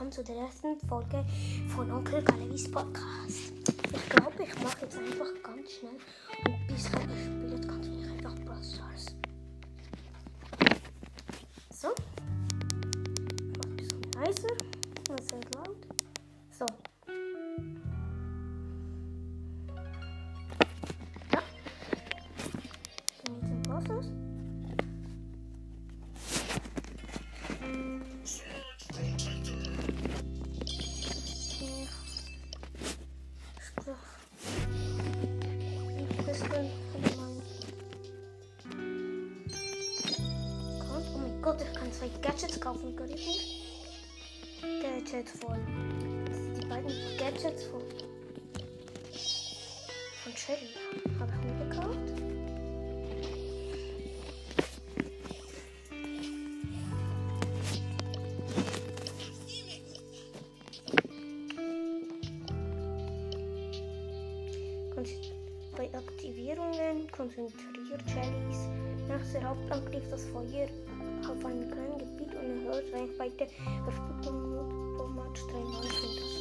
willkommen zu der ersten Folge von Onkel Galevis Podcast. Ich glaube, ich mache jetzt einfach ganz schnell ein bisschen Spiel. Jetzt kann ich einfach Brawl Stars. So. Ich mache ein bisschen leiser. Kann zwei Gadgets kaufen, gar nicht gut. Gadget voll. Das sind die beiden Gadgets voll. Von Shelly. Habe ich mir gekauft. Bei Aktivierungen konzentriert Shellys nach der Hauptangriff das Feuer auf einem kleinen Gebiet und erhöht Reichweite pro Match dreimal fantastisch.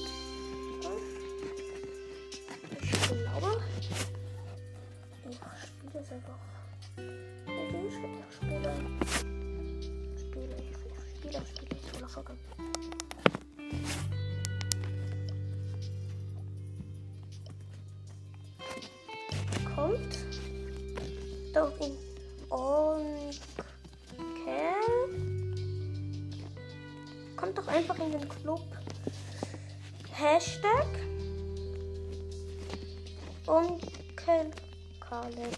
Ich glaube, ich spiele es einfach. Ich spiele, ich spiele, ich spiele, ich spiele, ich spiele, ich spiele, ich spiele. kommt doch in einfach in den Club. Hashtag Onkel Kalle.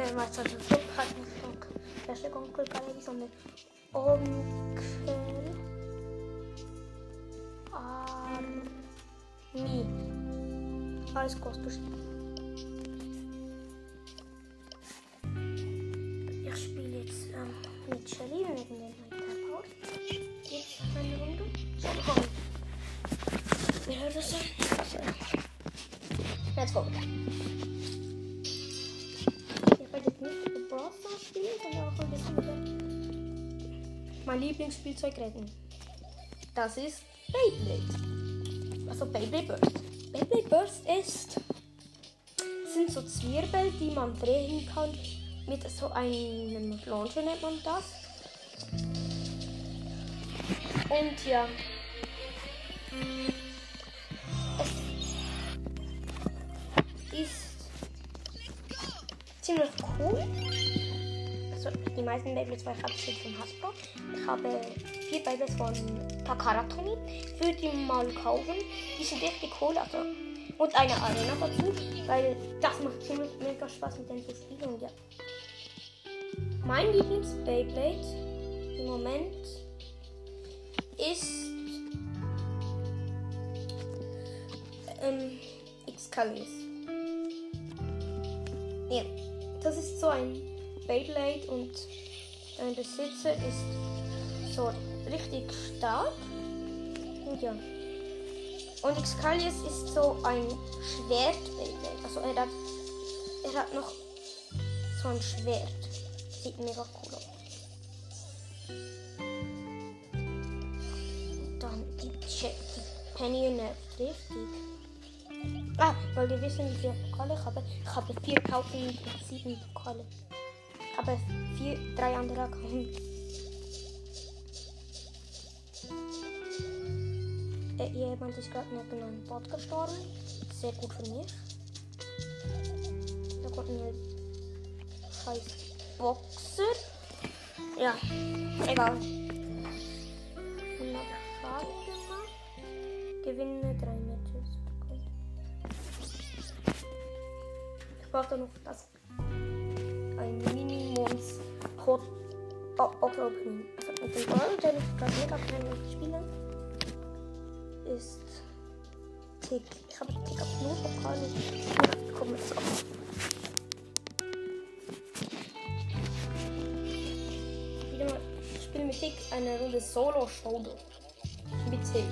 Okay, was hat der Club hat nicht Onkel. Hashtag Onkel Army. Alles groß geschrieben. Ich spiele jetzt ähm, mit Shelly und mit mir mein Tap aus. Jetzt eine Runde. So, komm. Wie hört das? So. Let's go. Brawl Stars sondern auch ein bisschen mit mein Lieblingsspielzeug retten. Das ist Beyblade. Also Beyblade Burst. Beyblade Burst ist sind so Zwirbel, die man drehen kann mit so einem Launcher nennt man das. Und ja. Es ist ziemlich cool. Also die meisten Beyblades, weil ich habe sind von Hasbro. Ich habe vier Beyblades von Takara Tomy. Würde die mal kaufen. Die sind richtig cool. Also und eine Arena dazu, weil das macht ziemlich mega Spaß mit spielen. Und ja. Mein Lieblings-Beyblade im Moment ist ähm, Excalius. Ja, das ist so ein Beyblade und ein Besitzer ist so richtig stark. Und ja. Und Excalius ist so ein Schwert. Also er hat, er hat noch so ein Schwert. Sieht mega cool aus. Dann die, Che die Penny nervt richtig. Ah, wollt ihr wissen, wie viele Pokale ich habe? Ich habe vier Kaufen und sieben Pokale. Ich habe vier, drei andere Accounts. Äh, jemand ist gerade neben einem Bot gestorben. Sehr gut für mich. Da kommt eine scheiß Boxer. Ja, egal. Gewinne drei Matches. Gut. brauche noch das ein Hot Box Opening. Also mit dem Ball, den ich gerade mega gerne spiele, ist Tick. Ich habe Tick auf nur Pokal nicht bekommen. Jetzt mal, ich spiele mit Tick eine Runde Solo Shoulder. Mit Tick.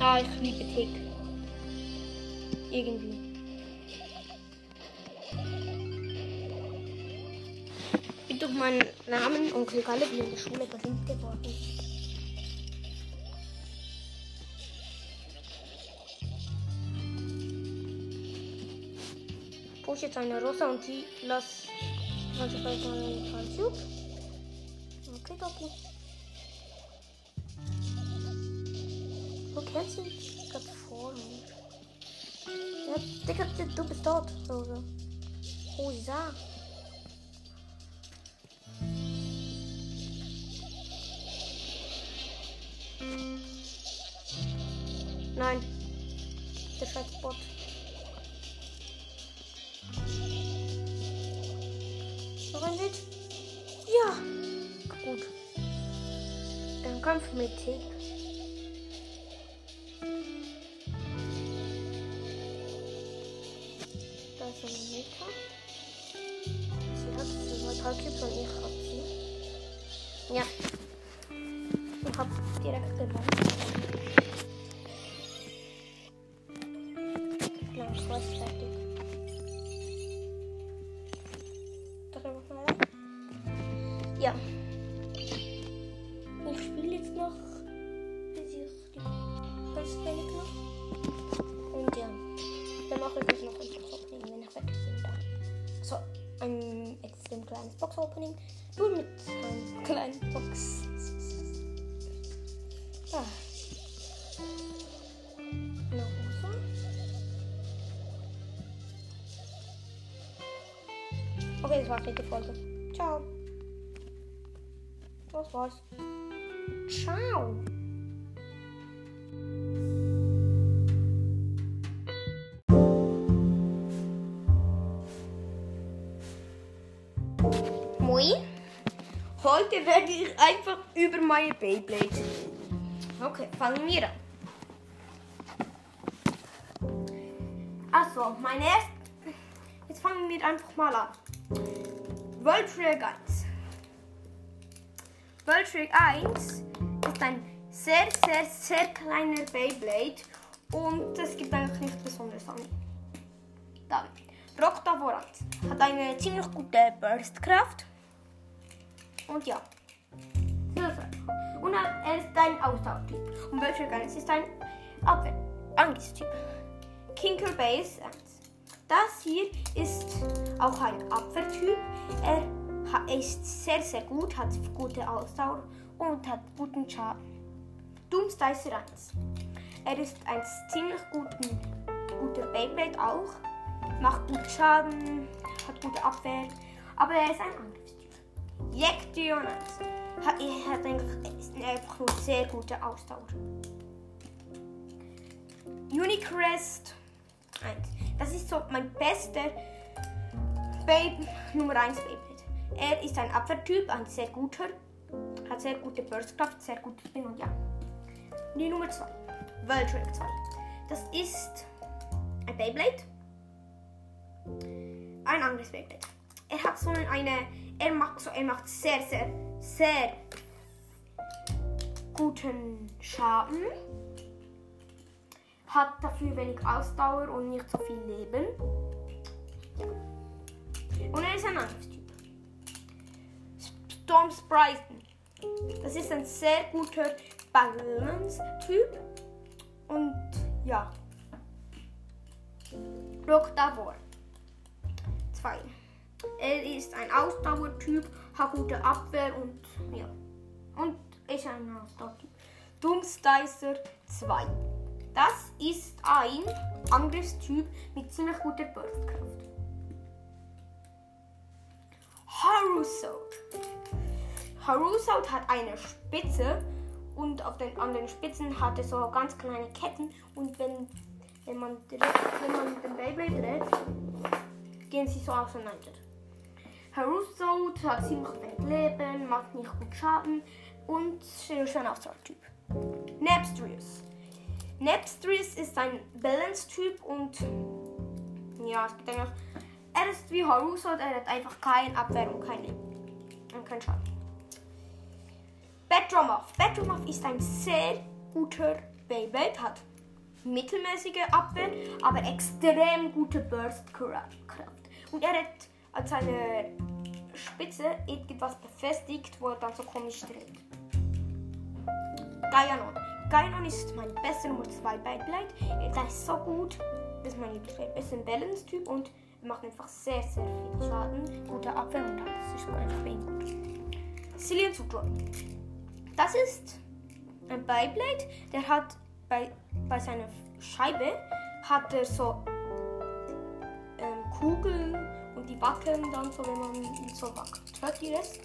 Ah, ich liebe Tick. Irgendwie. Bin durch meinen Namen Onkel Galle in der Schule berühmt geworden. Push jetzt eine Rosa und die lass also bei meinem. Okay, okay. Wo kennst du dich gerade vor? Ja, Digga, du bist dort. So. Oh, ja. Nein. Der scheiß Bot. Noch ein Hit? Ja. Gut. Dann Kampf mit Tick. Da ist eine Meta. Sie hat zwei Palcubes und ich hab sie. Ja. Ich hab direkt gewonnen. Das war's mit der Folge. Ciao. Das war's. Ciao. Moin. Heute werde ich einfach über meine Beyblade. Okay, fangen wir an. Also, mein erst. Jetzt fangen wir einfach mal an. World Track 1. World Track 1 ist ein sehr, sehr, sehr kleiner Beyblade und es gibt eigentlich nichts Besonderes an ihm. Dann, Rock Davorant hat eine ziemlich gute Burstkraft. Und ja. Und er ist ein Ausdauertyp. Und World Track 1 ist ein Abwehr Angriffstyp. Kinker Base 1. Das hier ist auch ein Abwehrtyp. Er ist sehr, sehr gut, hat gute Ausdauer und hat guten Schaden. Doomsdicer 1. Er ist ein ziemlich guten, guter Beyblade auch. Macht gut Schaden, hat gute Abwehr, aber er ist ein Angriffstyp. Jektion 1. Hat, er hat einfach nur sehr gute Ausdauer. Unicrest 1. Das ist so mein bester Babe, Nummer 1 Beyblade. Er ist ein Abwehrtyp, ein sehr guter, hat sehr gute Burstkraft, sehr gutes Ding und ja. Die Nummer 2. World Track 2. Das ist ein Beyblade. Ein anderes Beyblade. Er hat so eine, er macht so, er macht sehr, sehr, sehr guten Schaden. Hat dafür wenig Ausdauer und nicht so viel Leben. Und er ist ein Angriffstyp. Storm Spriten. Das ist ein sehr guter Balance-Typ. Und ja. Rock Davor. 2. Er ist ein Ausdauertyp, hat gute Abwehr und ja. Und ist ein Ausdauertyp. Doomsdicer 2. Das ist ein Angriffstyp mit ziemlich guter Burstkraft. Harusaut. Harusaut hat eine Spitze und auf den, an den Spitzen hat es so ganz kleine Ketten und wenn, wenn, man, wenn man den Beyblade dreht, gehen sie so auseinander. Harusaut hat ziemlich wenig Leben, macht nicht gut Schaden und ist ein Ausdauertyp. Napstrius. Napstrius ist ein Balance-Typ und ja, gibt eigentlich. Er ist wie Harusaut, er hat einfach kein Abwehr und kein Leben. Und kein Schaden. Bedromuff. Bedromuff ist ein sehr guter Beyblade, hat mittelmäßige Abwehr, aber extrem gute Burstkraft. Und er hat an seiner Spitze etwas befestigt, wo er dann so komisch dreht. Gaianon. Gaianon ist mein bester Nummer 2 Beyblade. Er ist so gut. Das ist mein Lieblingsbeyblade. Er ist ein Balance-Typ und macht einfach sehr, sehr viel Schaden. Gute Abwehr und das ist einfach bei ihm gut. Cillian Sutron. Das ist ein Beyblade, der hat bei, bei seiner Scheibe hat er so ähm, Kugeln und die wackeln dann so, wenn man ihn so wackelt. Hört ihr das?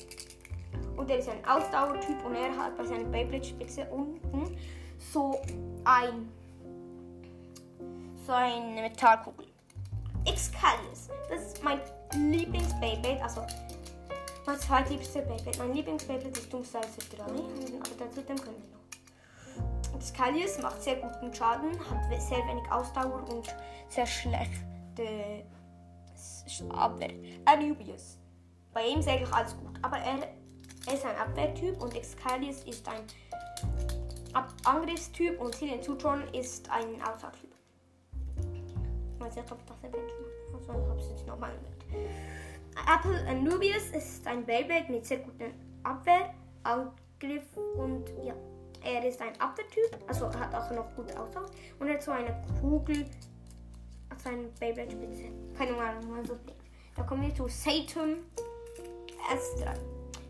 Und er ist ein Ausdauertyp und er hat bei seiner Beyblade-Spitze unten so ein so eine Metallkugel. Excalius, das ist mein Lieblings-Beyblade, also mein zweitliebster Beyblade. Mein Lieblings-Beyblade ist Doomslayer 3, aber dazu können wir noch. Das Kalius macht sehr guten Schaden, hat sehr wenig Ausdauer und sehr schlechte Abwehr. Anubius. Bei ihm ist eigentlich alles gut, aber er, ist ein Abwehrtyp und Excalius ist ein Angriffstyp und Cillian Zutron ist ein Ausdauertyp. Mal sehen, ob ich das erwähnt habe. Also, habe es jetzt nochmal erwähnt. Apple Anubius ist ein Beyblade mit sehr guten Abwehr, Angriff und ja, er ist ein Abwehrtyp, also hat auch noch gute Ausdauer und er hat so eine Kugel auf seiner Beyblade-Spitze. Keine Ahnung, mal so blinkt. Da kommen wir zu Saturn S3.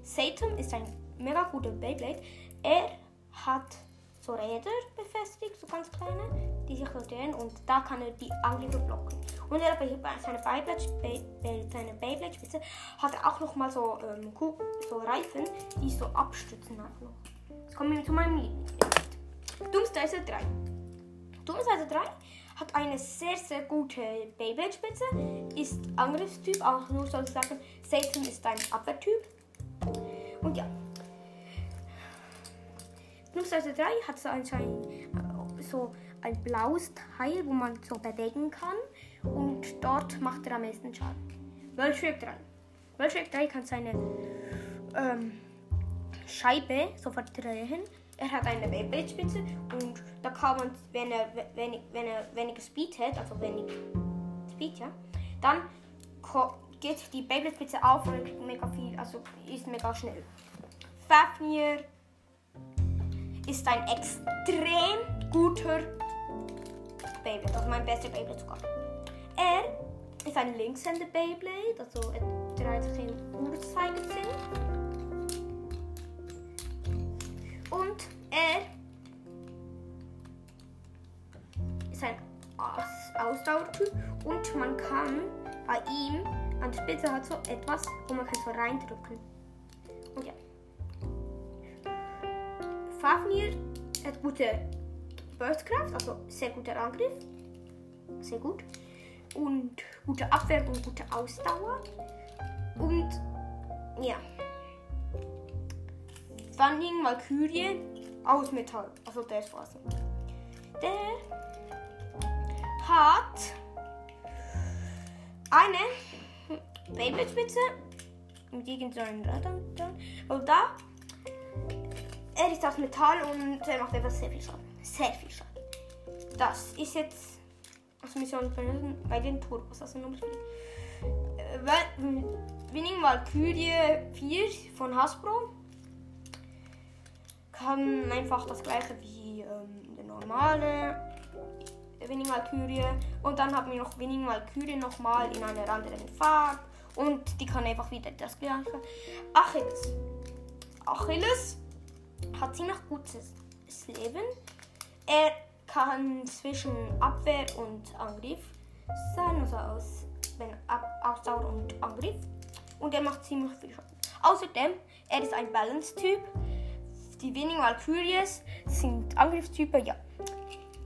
Saturn ist ein mega guter Beyblade. Er hat so Räder befestigt, so ganz kleine, die sich rotieren und da kann er die Angriffe blocken. Und er bei seiner Beyblade-Spitze hat er auch noch mal so, ähm, so Reifen, die so abstützen auch. Jetzt kommen wir zu meinem Lieblingsbild. Doomsdicer 3. Doomsdicer 3 hat eine sehr, sehr gute Beyblade-Spitze, ist Angriffstyp, auch nur sozusagen. Satan ist ein Abwehrtyp. Und ja, Doomsdicer 3 hat so anscheinend äh, so ein blaues Teil, wo man so bewegen kann. Und dort macht er am meisten Schaden. World Shrek 3. World Shrek 3 kann seine ähm, Scheibe so verdrehen. Er hat eine Beyblade-Spitze und da kann man, wenn er, wenn, wenn er weniger Speed hat, also wenig Speed, ja, dann geht die Beyblade-Spitze auf und kriegt mega viel, also ist mega schnell. Fafnir ist ein extrem guter Beyblade, also mein bester Beyblade sogar. Er ist ein Linkshänder Beyblade, also er dreht sich im Uhrzeigersinn. Und er ist ein Ausdauertyp und man kann bei ihm an der Spitze hat so etwas, wo man kann so reindrücken. Und ja. Fafnir hat gute Burstkraft, also sehr guter Angriff. Sehr gut. Und gute Abwehr und gute Ausdauer. Und ja. Funding Valkyrie aus Metall. Also der ist Faser. Der hat eine Beyblade-Spitze mit irgendeinem Radern. Und da, er ist aus Metall und er macht etwas sehr viel Schaden sehr viel Schaden. Das ist jetzt also Mission bei den Turbos, also Nummer 4. Äh, Winning Valkyrie 4 von Hasbro kann einfach das gleiche wie ähm, der normale Winning Valkyrie und dann haben wir noch Winning Valkyrie nochmal in einer anderen Farbe und die kann einfach wieder das gleiche. Achilles. Achilles hat ziemlich gutes Leben er kann zwischen Abwehr und Angriff sein, also aus wenn Ab Ausdauer und Angriff. Und er macht ziemlich viel Schaden. Außerdem, er ist ein Balance-Typ. Die Winning Valkyries sind Angriffstypen, ja.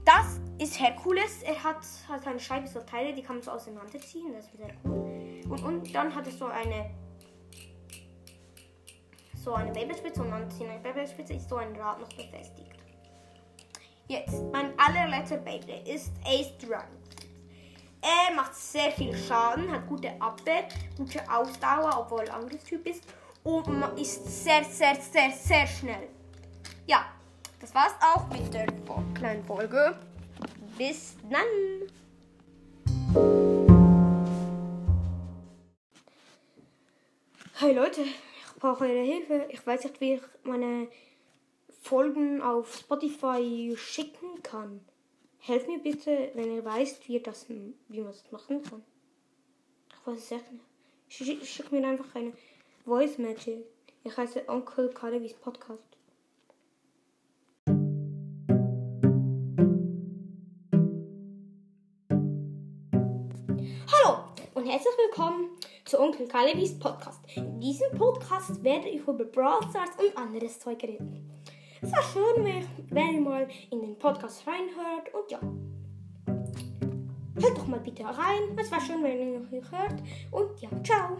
Das ist Herkules. Er hat, hat eine Scheibe so Teile, die kann man so auseinanderziehen. Das ist sehr cool. Und, und dann hat er so eine so eine Babelspitze und an der Babelspitze ist so ein Rad noch befestigt. Jetzt, mein allerletzter Beyblade ist Ace Dragon. Er macht sehr viel Schaden, hat gute Abwehr, gute Ausdauer, obwohl er Angriffstyp ist und ist sehr, sehr, sehr, sehr schnell. Ja, das war's auch mit der kleinen Folge. Bis dann! Hey Leute, ich brauche eure Hilfe. Ich weiß nicht, wie ich meine Folgen auf Spotify schicken kann. Helft mir bitte, wenn ihr weißt, wie, das, wie man das machen kann. Ich weiß es echt nicht. Schick, schick mir einfach eine Voice Magic. Ich heiße Onkel Kalevis Podcast. Hallo und herzlich willkommen zu Onkel Kalevis Podcast. In diesem Podcast werde ich über Brawl Stars und anderes Zeug reden. Es wäre schön, wenn ihr mal in den Podcast reinhört und ja. Hört doch mal bitte rein. Es wäre schön, wenn ihr noch hört. Und ja, ciao.